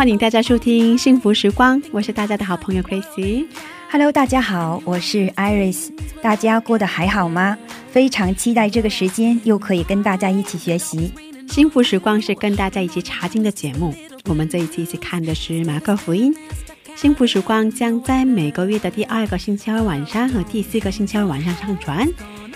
欢迎大家收听《幸福时光》，我是大家的好朋友 Crazy。Hello，大家好，我是 Iris，大家过得还好吗？非常期待这个时间，又可以跟大家一起学习。幸福时光是跟大家一起查经的节目。我们这一期一起看的是马可福音。幸福时光将在每个月的第二个星期二晚上和第四个星期二晚上上传。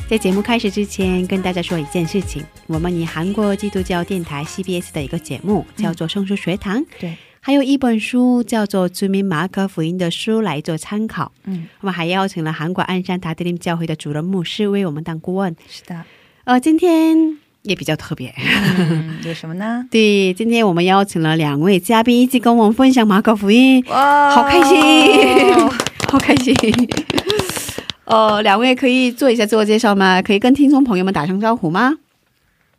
在节目开始之前，跟大家说一件事情：我们以韩国基督教电台 CBS 的一个节目叫做《圣书学堂》，对，还有一本书叫做《著名马可福音》的书来做参考。嗯，我们还邀请了韩国鞍山达德林教会的主任牧师为我们当顾问。是的。呃，今天也比较特别。嗯，有什么呢？对，今天我们邀请了两位嘉宾一起跟我们分享马可福音，哇好开心，好开心。呃，两位可以做一下自我介绍吗？可以跟听众朋友们打声招呼吗？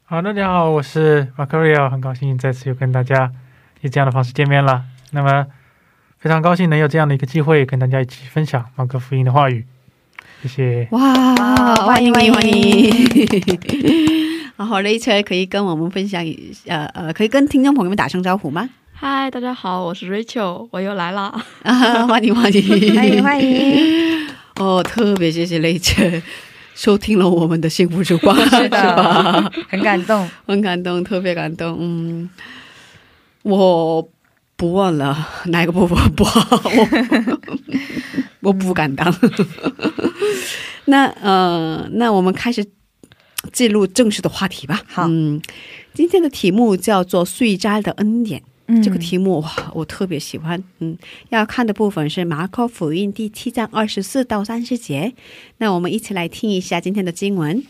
好，大家好，我是马克瑞奥，很高兴再次又跟大家以这样的方式见面了。那么，非常高兴能有这样的一个机会跟大家一起分享马可福音的话语，谢谢。哇，欢迎欢迎欢迎！然后 Rachel 可以跟我们分享一呃呃，可以跟听众朋友们打声招呼吗？嗨，大家好，我是 Rachel，我又来了。啊，欢迎欢迎欢迎欢迎！哦，特别谢谢 Rachel 收听了我们的幸福之光，是的吧？很感动。很感动，特别感动。嗯，我不问了 哪个部分不好，我 我不敢当。那呃，那我们开始进入正式的话题吧。好嗯，今天的题目叫做“碎渣的恩典”。嗯这个题目哇，我特别喜欢。嗯，要看的部分是马可福音第七章二十四到三十节。那我们一起来听一下今天的经文。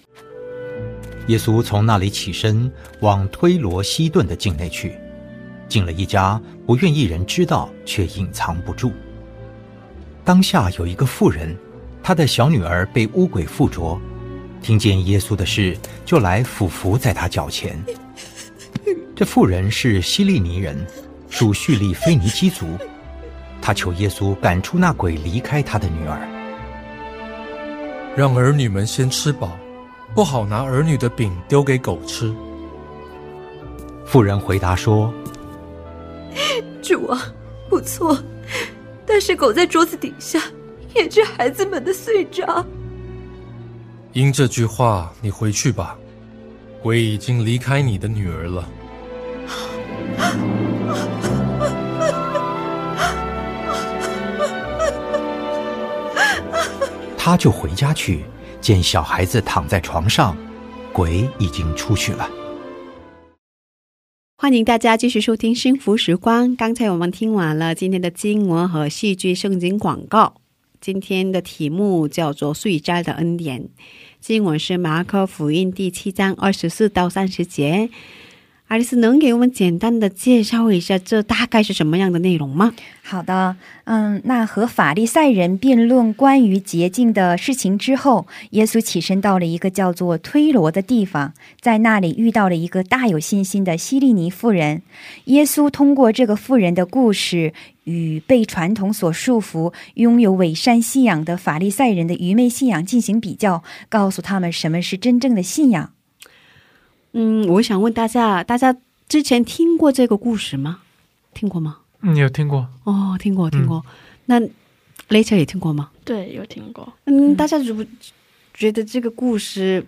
耶稣从那里起身，往推罗西顿的境内去，进了一家，不愿一人知道，却隐藏不住。当下有一个妇人，她的小女儿被污鬼附着，听见耶稣的事，就来俯伏在他脚前。这妇人是希利尼人，属叙利菲尼基族。她求耶稣赶出那鬼，离开她的女儿。让儿女们先吃饱，不好拿儿女的饼丢给狗吃。妇人回答说：主啊，不错，但是狗在桌子底下也是孩子们的碎渣。因这句话，你回去吧，鬼已经离开你的女儿了。他就回家去，见小孩子躺在床上，鬼已经出去了。欢迎大家继续收听《幸福时光》。刚才我们听完了今天的经文和戏剧圣经广告。今天的题目叫做“睡斋的恩典”，经文是马可福音第七章二十四到三十节。爱丽丝能给我们简单的介绍一下这大概是什么样的内容吗？好的，嗯，那和法利赛人辩论关于洁净的事情之后，耶稣起身到了一个叫做推罗的地方，在那里遇到了一个大有信心的希利尼妇人。耶稣通过这个妇人的故事，与被传统所束缚、拥有伪善信仰的法利赛人的愚昧信仰进行比较，告诉他们什么是真正的信仰。嗯，我想问大家，大家之前听过这个故事吗？听过吗？嗯，有听过？哦，听过，听过。那 Later 也听过吗？对，有听过。嗯，大家如觉得这个故事，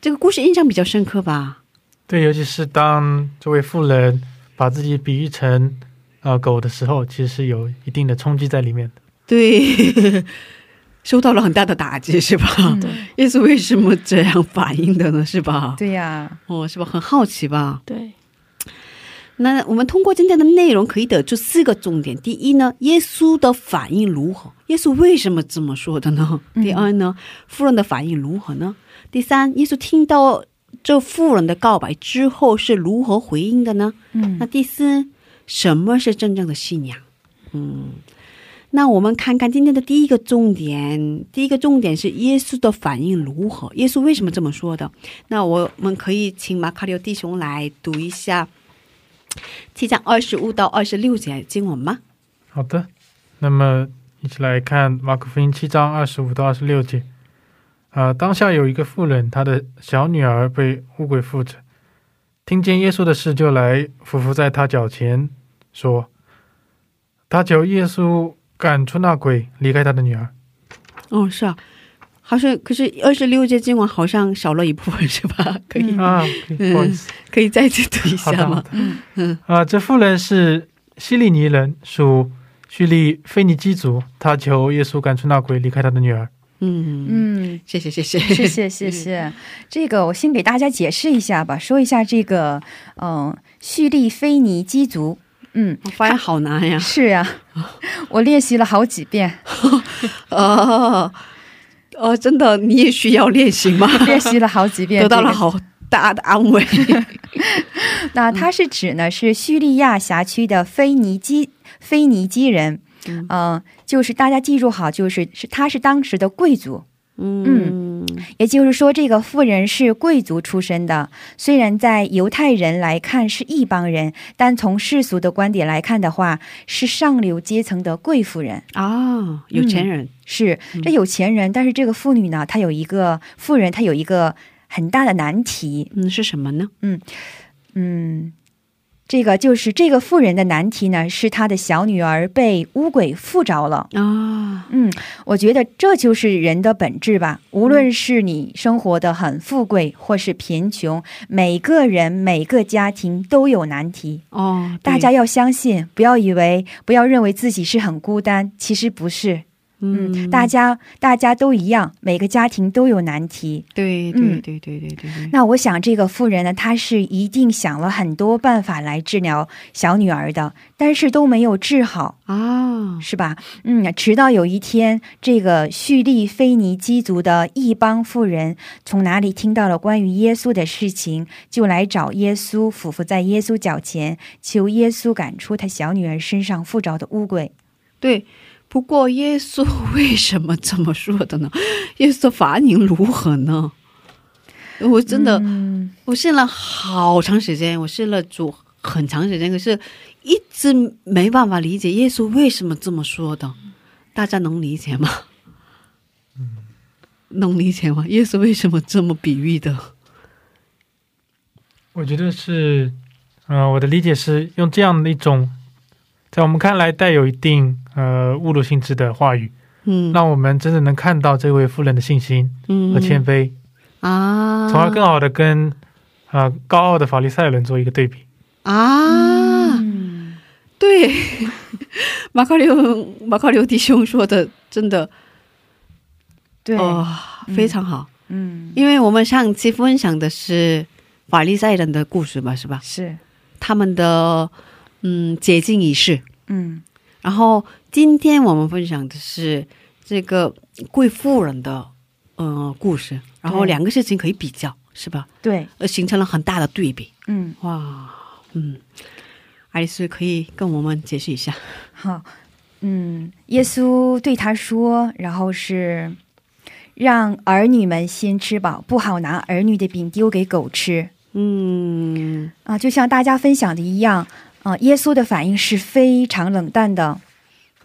这个故事印象比较深刻吧？对，尤其是当这位妇人把自己比喻成呃狗的时候，其实是有一定的冲击在里面的。对，受到了很大的打击，是吧？嗯耶稣为什么这样反应的呢？是吧？对呀、哦，是吧？很好奇吧？对，那我们通过今天的内容可以得出四个重点：第一呢，耶稣的反应如何？耶稣为什么这么说的呢？嗯第二呢，妇人的反应如何呢？第三，耶稣听到这富人的告白之后是如何回应的呢？嗯那第四，什么是真正的信仰？嗯，那我们看看今天的第一个重点。第一个重点是耶稣的反应如何？耶稣为什么这么说的？那我们可以请马卡里奥弟兄来读一下七章二十五到二十六节经文吗？好的，那么一起来看马可福音七章二十五到二十六节。啊、当下有一个妇人，她的小女儿被污鬼附着，听见耶稣的事，就来俯伏在他脚前，说：“他求耶稣赶出那鬼，离开他的女儿。哦，是啊，好像可是二十六节经文好像少了一部分，是吧？可以、嗯啊，不好意思，可以再次读一下吗？嗯。嗯啊、这妇人是希利尼人，属叙利腓尼基族，他求耶稣赶出那鬼，离开他的女儿。嗯嗯，嗯，谢谢谢谢 谢谢谢谢。这个我先给大家解释一下吧，说一下这个嗯、叙利腓尼基族。嗯，我发现好难呀。是呀、我练习了好几遍，哦哦，真的，你也需要练习吗？练习了好几遍，得到了好大的安慰。那它是指呢是叙利亚辖区的腓尼基腓尼基人，嗯、就是大家记住好，就是是他是当时的贵族，嗯也就是说这个妇人是贵族出身的。虽然在犹太人来看是一帮人，但从世俗的观点来看的话，是上流阶层的贵妇人。啊，有钱人。是这有钱人，但是这个妇女呢，她有一个妇人，她有一个很大的难题，嗯，是什么呢？嗯嗯，这个就是这个妇人的难题呢，是她的小女儿被乌鬼附着了。啊，嗯，我觉得这就是人的本质吧。无论是你生活的很富贵，或是贫穷，每个人每个家庭都有难题。哦，大家要相信，不要以为，不要认为自己是很孤单，其实不是。嗯，大家大家都一样，每个家庭都有难题。对对嗯对对对对对。那我想，这个妇人呢，她是一定想了很多办法来治疗小女儿的，但是都没有治好，啊，是吧？嗯，直到有一天，这个叙利菲尼基族的一帮妇人从哪里听到了关于耶稣的事情，就来找耶稣，俯伏在耶稣脚前，求耶稣赶出他小女儿身上附着的污鬼。对。不过耶稣为什么这么说的呢？耶稣的反应如何呢？我真的，嗯我信了好长时间，我信了主很长时间，可是一直没办法理解耶稣为什么这么说的。大家能理解吗？能理解吗？耶稣为什么这么比喻的？我觉得是，呃，我的理解是用这样的一种，在我们看来带有一定呃侮辱性质的话语，嗯，让我们真的能看到这位夫人的信心嗯。和谦卑，啊，从而更好的跟呃高傲的法利赛人做一个对比。啊，嗯。对，马卡留马卡留弟兄说的真的。对，哦，非常好，嗯，因为我们上期分享的是法利赛人的故事嘛，是吧？是，他们的嗯洁净仪式，嗯然后今天我们分享的是这个贵妇人的呃故事，然后两个事情可以比较，是吧？对，呃，形成了很大的对比。嗯。哇，嗯，爱丽丝可以跟我们解释一下。好，嗯，耶稣对他说，然后是让儿女们先吃饱，不好拿儿女的饼丢给狗吃嗯啊。就像大家分享的一样，啊，耶稣的反应是非常冷淡的，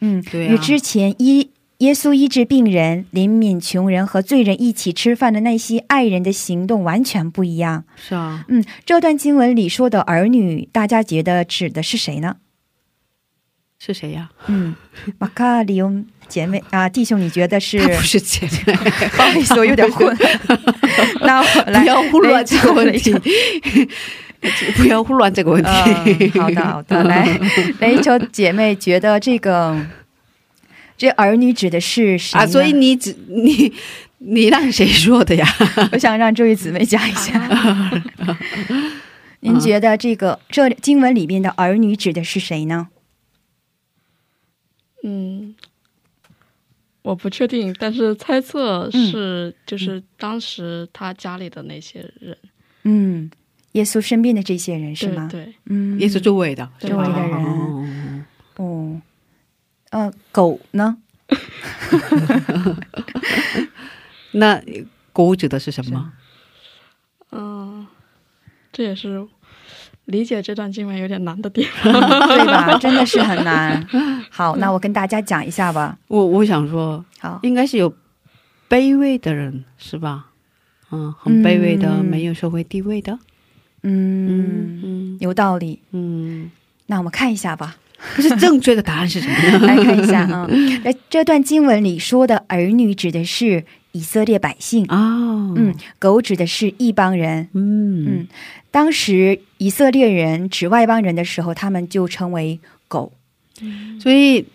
嗯，对啊与之前医耶稣医治病人、怜悯穷人和罪人一起吃饭的那些爱人的行动完全不一样。是啊，嗯，这段经文里说的儿女，大家觉得指的是谁呢？是谁呀？嗯，马卡里翁姐妹啊，弟兄，你觉得是？不是姐妹，不好意思，我有点混。那我来不要胡乱这个问题雷，不要胡乱这个问题。嗯，好的好的，来，雷球姐妹觉得这个，这儿女指的是谁啊，所以你只你你让谁说的呀？我想让这位姊妹讲一下。啊您觉得这个这经文里面的儿女指的是谁呢？嗯，我不确定，但是猜测是就是当时他家里的那些人，嗯，耶稣身边的这些人是吗？对对，嗯，耶稣周围的，对周围的哦人。哦，呃，狗呢？那狗指的是什么？嗯，这也是理解这段经文有点难的地方。对吧？真的是很难。好，那我跟大家讲一下吧。我我想说，好，应该是有卑微的人是吧？嗯，很卑微的，嗯没有社会地位的。嗯，嗯有道理。嗯，那我们看一下吧。可是正确的答案是什么呢？来看一下啊，那这段经文里说的儿女指的是以色列百姓，哦，嗯，狗指的是一帮人。嗯嗯，当时以色列人指外邦人的时候，他们就称为狗。所以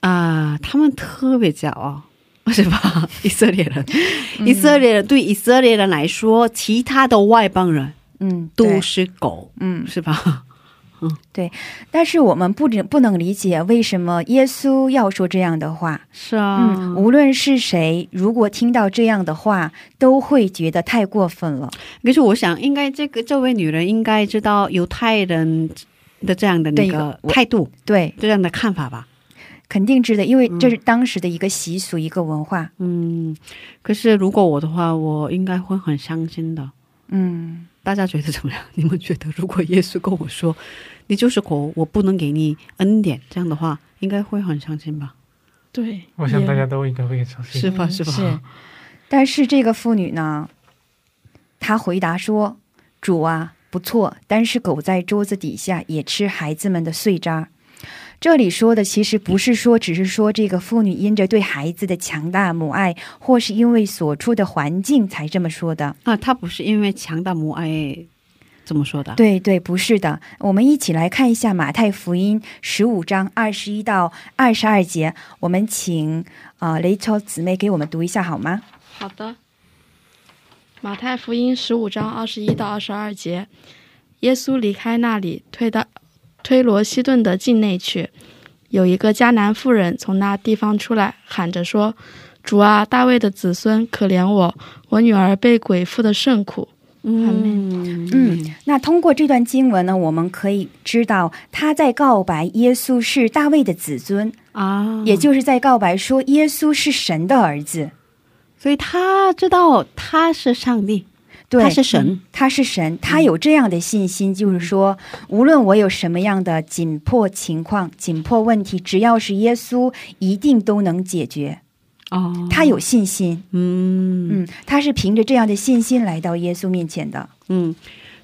啊、他们特别骄傲，是吧？以色列人，以色列人对以色列人来说，其他的外邦人嗯，都是狗，嗯，是吧？嗯，对但是我们不能不能理解为什么耶稣要说这样的话。是啊，嗯，无论是谁，如果听到这样的话，都会觉得太过分了。可是我想，应该这个这位女人应该知道犹太人的这样的那个态度，对，这样的看法吧。肯定知道，因为这是当时的一个习俗，一个文化。嗯，可是如果我的话，我应该会很伤心的。嗯，大家觉得怎么样？你们觉得，如果耶稣跟我说你就是狗，我不能给你恩典，这样的话，应该会很伤心吧？对，我想大家都应该会很伤心。是吧？嗯是吧？是但是这个妇女呢，她回答说：“主啊，不错，但是狗在桌子底下也吃孩子们的碎渣。”这里说的其实不是说，只是说这个妇女因着对孩子的强大母爱，或是因为所处的环境才这么说的。啊，她不是因为强大母爱这么说的。对对，不是的。我们一起来看一下马太福音十五章二十一到二十二节。我们请啊、雷秋姊妹给我们读一下好吗？好的。马太福音十五章二十一到二十二节，耶稣离开那里，退到推罗西顿的境内去。有一个迦南妇人从那地方出来，喊着说：“主啊，大卫的子孙，可怜我，我女儿被鬼附的甚苦。”嗯嗯，那通过这段经文呢，我们可以知道他在告白耶稣是大卫的子孙，啊，也就是在告白说耶稣是神的儿子。所以他知道他是上帝，对，他是神嗯他是神，他有这样的信心，就是说，无论我有什么样的紧迫情况、紧迫问题，只要是耶稣，一定都能解决。哦，他有信心，嗯嗯，他是凭着这样的信心来到耶稣面前的。嗯，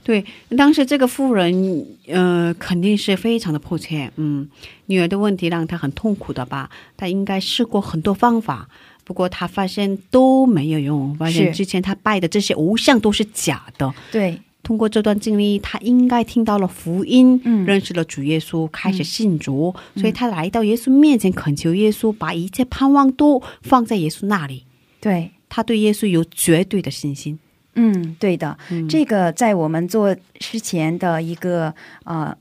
对，当时这个妇人，呃，肯定是非常的迫切，嗯，女儿的问题让她很痛苦的吧？她应该试过很多方法，不过他发现都没有用，发现之前他拜的这些偶像都是假的。对，通过这段经历，他应该听到了福音，嗯认识了主耶稣，开始信主，所以他来到耶稣面前恳求耶稣，把一切盼望都放在耶稣那里。对，他对耶稣有绝对的信心。嗯，对的。嗯这个在我们做之前的一个呃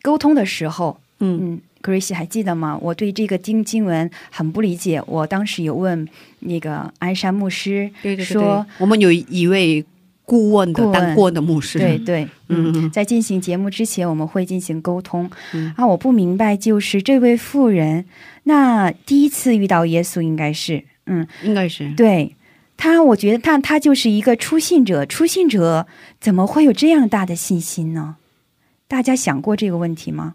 沟通的时候，嗯嗯，Grace 还记得吗？我对这个经经文很不理解，我当时有问那个鞍山牧师，对对对说对，我们有一位顾问的顾问当顾问的牧师，对对，嗯。嗯，在进行节目之前，我们会进行沟通。嗯。啊，我不明白，就是这位妇人，那第一次遇到耶稣应该是，嗯，应该是。对。他，我觉得他他就是一个初信者，初信者怎么会有这样大的信心呢？大家想过这个问题吗？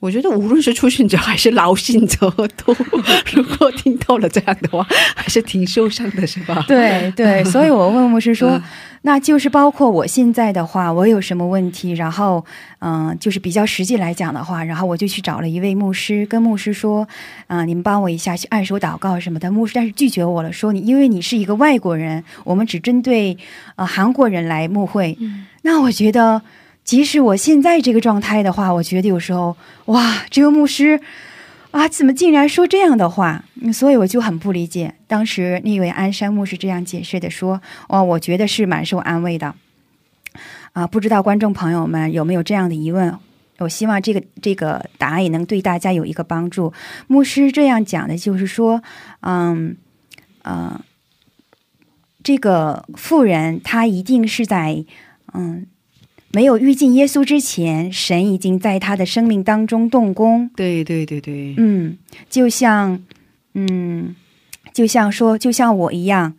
我觉得无论是初信者还是劳信者，都 如果听到了这样的话，还是挺受伤的，是吧？对对，所以我问牧师说，嗯那就是包括我现在的话，我有什么问题，然后嗯、就是比较实际来讲的话，然后我就去找了一位牧师，跟牧师说，啊、你们帮我一下去按手祷告什么的。牧师但是拒绝我了，说你因为你是一个外国人，我们只针对呃韩国人来牧会。那我觉得，即使我现在这个状态的话，我觉得有时候哇，这个牧师啊，怎么竟然说这样的话？所以我就很不理解。当时那位安山牧师这样解释的说：“哦，我觉得是蛮受安慰的。”啊，不知道观众朋友们有没有这样的疑问？我希望这个这个答案也能对大家有一个帮助。牧师这样讲的就是说，嗯，呃，这个妇人她一定是在嗯没有遇见耶稣之前，神已经在他的生命当中动工。对对对对，嗯，就像，嗯，就像说，就像我一样，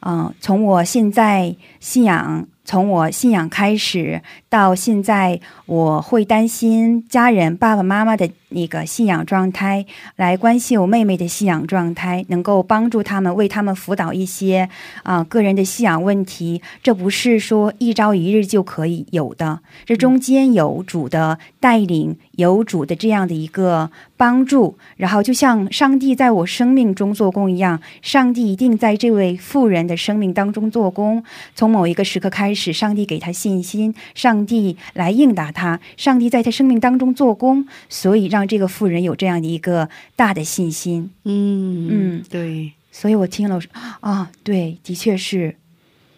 嗯、从我现在信仰，从我信仰开始到现在，我会担心家人爸爸妈妈的那个信仰状态，来关心我妹妹的信仰状态，能够帮助他们，为他们辅导一些啊、个人的信仰问题。这不是说一朝一日就可以有的，这中间有主的带领，有主的这样的一个帮助，然后就像上帝在我生命中做工一样，上帝一定在这位妇人的生命当中做工。从某一个时刻开始，上帝给他信心，上帝来应答他，上帝在他生命当中做工，所以让这个妇人有这样的一个大的信心。嗯嗯。对，所以我听了我说啊，对，的确是，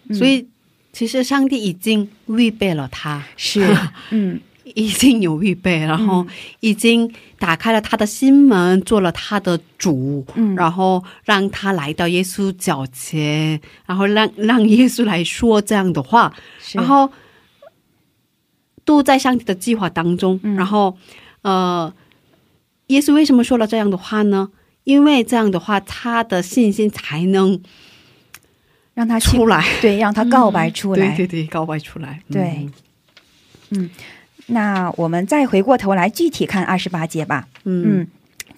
嗯。所以其实上帝已经预备了他，是，嗯。已经有预备，然后已经打开了他的心门，做了他的主，嗯。然后让他来到耶稣脚前，然后让让耶稣来说这样的话，然后都在上帝的计划当中。嗯然后，呃，耶稣为什么说了这样的话呢？因为这样的话，他的信心才能让他出来，对，让他告白出来。对对对，告白出来。对嗯那我们再回过头来具体看二十八节吧。嗯嗯，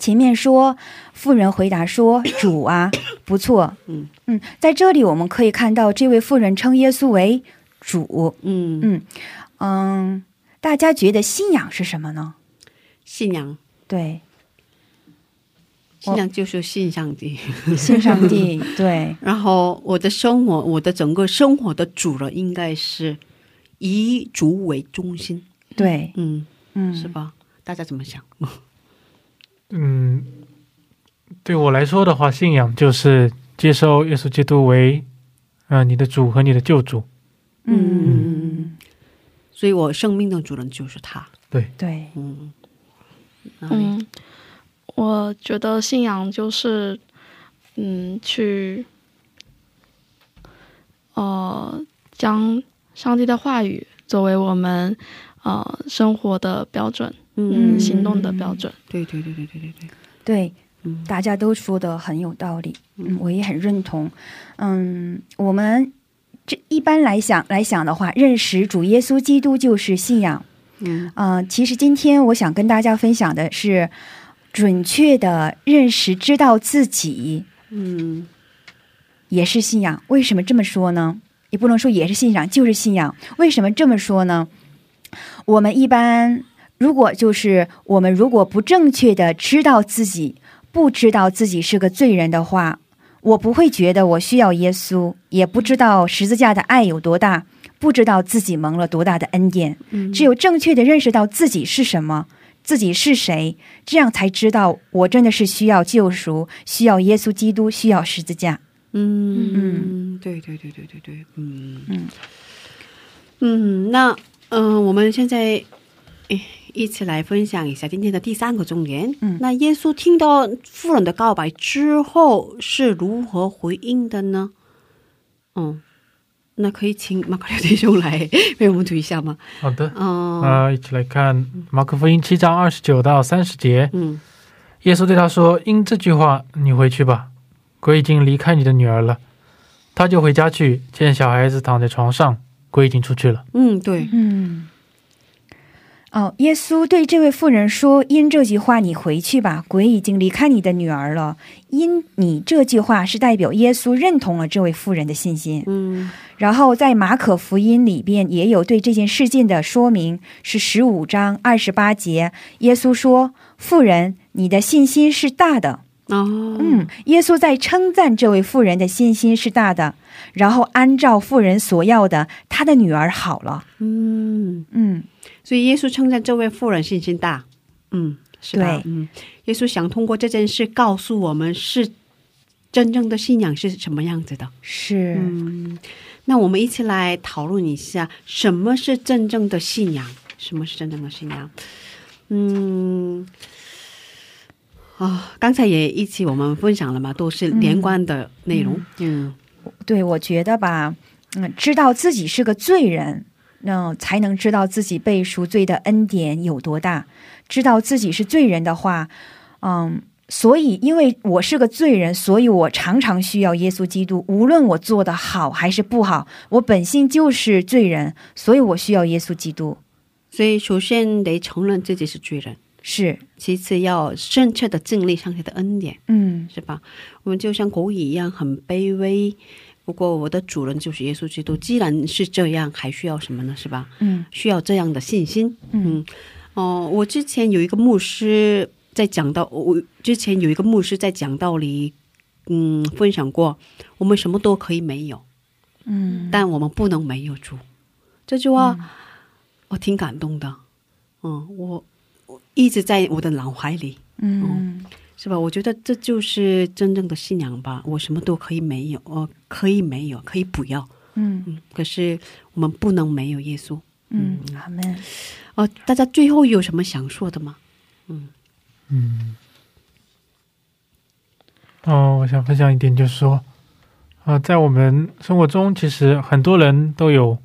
前面说妇人回答说：“ 主啊，不错。”嗯嗯，在这里我们可以看到，这位妇人称耶稣为主。嗯嗯嗯，大家觉得信仰是什么呢？信仰，对，信仰就是信上帝。信上帝。对，然后我的生活，我的整个生活的主了，应该是以主为中心。对，嗯，嗯，是吧？大家怎么想？嗯，对我来说的话，信仰就是接受耶稣基督为，呃，你的主和你的救主。嗯，所以我生命的主人就是他。对对，嗯，嗯，我觉得信仰就是，嗯，去，呃，将上帝的话语作为我们呃生活的标准，嗯，嗯行动的标准。对对对对对对对。对，嗯大家都说的很有道理，嗯，我也很认同。嗯，我们这一般来想来想的话，认识主耶稣基督就是信仰。嗯嗯、其实今天我想跟大家分享的是，准确的认识、知道自己嗯也是信仰。为什么这么说呢？也不能说也是信仰，就是信仰。为什么这么说呢？我们一般如果就是我们如果不正确的知道自己，不知道自己是个罪人的话，我不会觉得我需要耶稣，也不知道十字架的爱有多大，不知道自己蒙了多大的恩典。嗯。只有正确的认识到自己是什么，自己是谁，这样才知道我真的是需要救赎，需要耶稣基督，需要十字架。嗯。嗯，对对对对对对，嗯。嗯。嗯，那嗯、呃我们现在诶一起来分享一下今天的第三个重点。嗯那耶稣听到妇人的告白之后是如何回应的呢？嗯，那可以请马克六弟兄来为我们读一下吗？好的，嗯、呃，一起来看马可福音七章二十九到三十节。嗯耶稣对他说：“因这句话，你回去吧，鬼已经离开你的女儿了。”他就回家去，见小孩子躺在床上，鬼已经出去了。嗯，对，嗯。哦，耶稣对这位妇人说：“因这句话，你回去吧，鬼已经离开你的女儿了。”因你这句话是代表耶稣认同了这位妇人的信心。嗯然后在马可福音里边也有对这件事件的说明，是十五章二十八节，耶稣说：“妇人，你的信心是大的。”哦，嗯，耶稣在称赞这位妇人的信心是大的，然后按照妇人所要的，她的女儿好了。嗯，嗯，所以耶稣称赞这位妇人信心大，嗯，是吧？嗯，耶稣想通过这件事告诉我们，是真正的信仰是什么样子的。是，嗯，那我们一起来讨论一下，什么是真正的信仰？什么是真正的信仰？嗯，啊、刚才也一起我们分享了嘛，都是连贯的内容。嗯对，我觉得吧，嗯，知道自己是个罪人，那、才能知道自己被赎罪的恩典有多大。知道自己是罪人的话，嗯，所以因为我是个罪人，所以我常常需要耶稣基督。无论我做的好还是不好，我本性就是罪人，所以我需要耶稣基督。所以首先得承认自己是罪人，是，其次要正确的经历上帝的恩典，嗯是吧？我们就像狗一样很卑微，不过我的主人就是耶稣基督。既然是这样，还需要什么呢？是吧？嗯需要这样的信心。嗯哦、我之前有一个牧师在讲到，我之前有一个牧师在讲道理，嗯，分享过，我们什么都可以没有，嗯但我们不能没有主。这句话、我挺感动的，嗯，我我一直在我的脑海里，嗯是吧？我觉得这就是真正的信仰吧。我什么都可以没有，我可以没有，可以不要，嗯嗯，可是我们不能没有耶稣。嗯，阿门。哦，大家最后有什么想说的吗？嗯嗯，哦，我想分享一点，就是说，呃，在我们生活中，其实很多人都有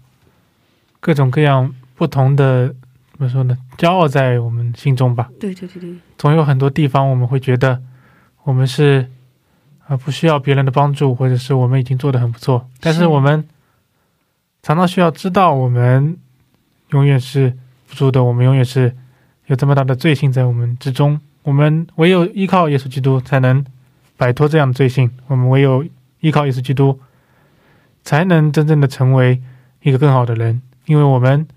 各种各样不同的，怎么说呢？骄傲在我们心中吧。对对对对，总有很多地方我们会觉得我们是呃不需要别人的帮助，或者是我们已经做的很不错。但是我们常常需要知道，我们永远是不足的，我们永远是有这么大的罪性在我们之中。我们唯有依靠耶稣基督，才能摆脱这样的罪性。我们唯有依靠耶稣基督，才能真正的成为一个更好的人。因为我们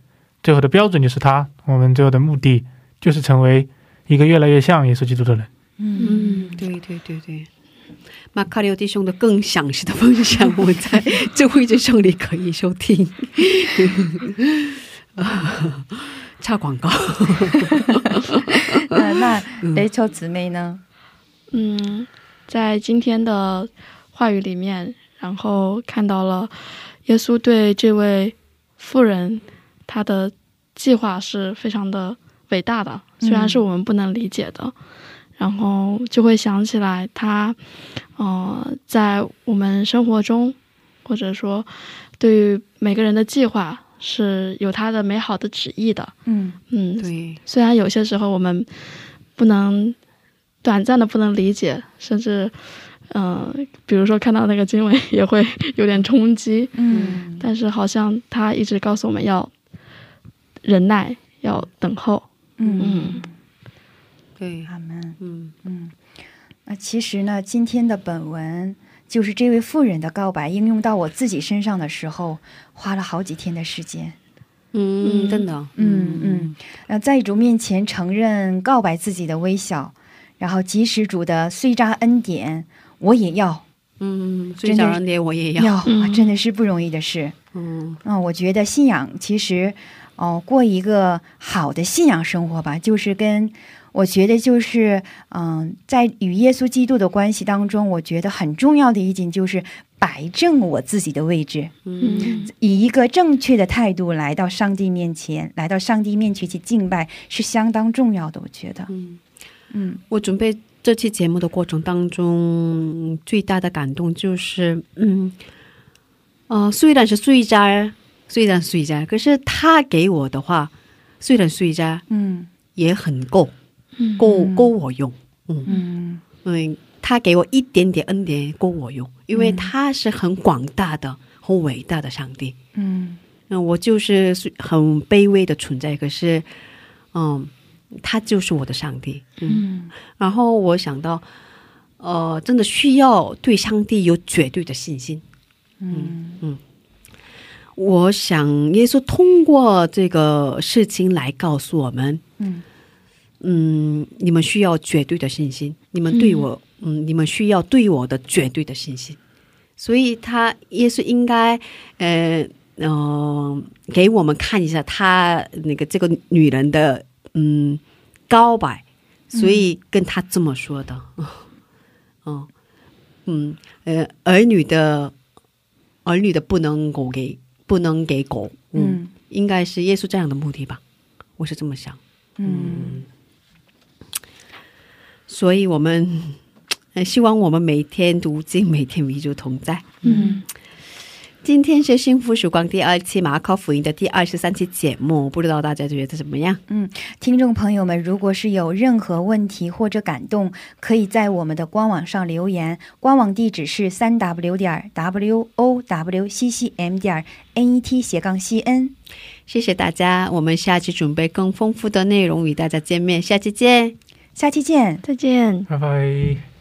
最后的标准就是他，我们最后的目的就是成为一个越来越像耶稣基督的人。嗯，对对对对。马卡里奥弟兄的更详细的分享，我在这会之上里可以收听。啊 插广告。那，那雷秋姊妹呢？嗯，在今天的话语里面，然后看到了耶稣对这位妇人他的计划是非常的伟大的，虽然是我们不能理解的，然后就会想起来他，呃，在我们生活中，或者说对于每个人的计划是有他的美好的旨意的，嗯嗯，对，虽然有些时候我们不能短暂的不能理解，甚至嗯、呃比如说看到那个经文 也会有点冲击，嗯。但是好像他一直告诉我们要忍耐，要等候。嗯，嗯。对，阿门。嗯。嗯，那其实呢，今天的本文就是这位妇人的告白应用到我自己身上的时候，花了好几天的时间。嗯，真的，嗯嗯，那在主面前承认告白自己的微小，然后及时主的碎渣恩典，我也要。嗯，真的最早人的我也要，要、嗯啊，真的是不容易的事。嗯。嗯，我觉得信仰其实，哦、过一个好的信仰生活吧，就是跟我觉得就是，嗯、在与耶稣基督的关系当中，我觉得很重要的一点就是摆正我自己的位置，嗯。嗯以一个正确的态度来到上帝面前，来到上帝面前去敬拜，是相当重要的。我觉得，嗯，嗯。我准备这期节目的过程当中，最大的感动就是，嗯，呃，虽然是碎渣，虽然碎渣，可是他给我的话，虽然碎渣嗯。也很够，嗯。够嗯够我用，嗯。嗯。嗯，他给我一点点恩典够我用，因为他是很广大的、很伟大的上帝。嗯。那，我就是很卑微的存在，可是，嗯，他就是我的上帝。嗯，嗯。然后我想到，呃，真的需要对上帝有绝对的信心。嗯嗯我想，耶稣通过这个事情来告诉我们，嗯嗯，你们需要绝对的信心，你们对我，嗯你们需要对我的绝对的信心。所以他耶稣应该，呃呃，给我们看一下他那个这个女人的嗯告白，所以跟他这么说的。哦，嗯，呃，儿女的儿女的不能够给不能给狗，嗯，嗯应该是耶稣这样的目的吧，我是这么想。嗯。所以我们呃希望我们每天读经，每天与主同在。嗯今天是幸福曙光第二期马可福音的第二十三期节目，不知道大家觉得怎么样？嗯听众朋友们，如果是有任何问题或者感动，可以在我们的官网上留言，官网地址是三 w 点 w o w c c m 点 n e t 斜杠 c n。谢谢大家，我们下期准备更丰富的内容与大家见面，下期见。下期见。再见。拜拜。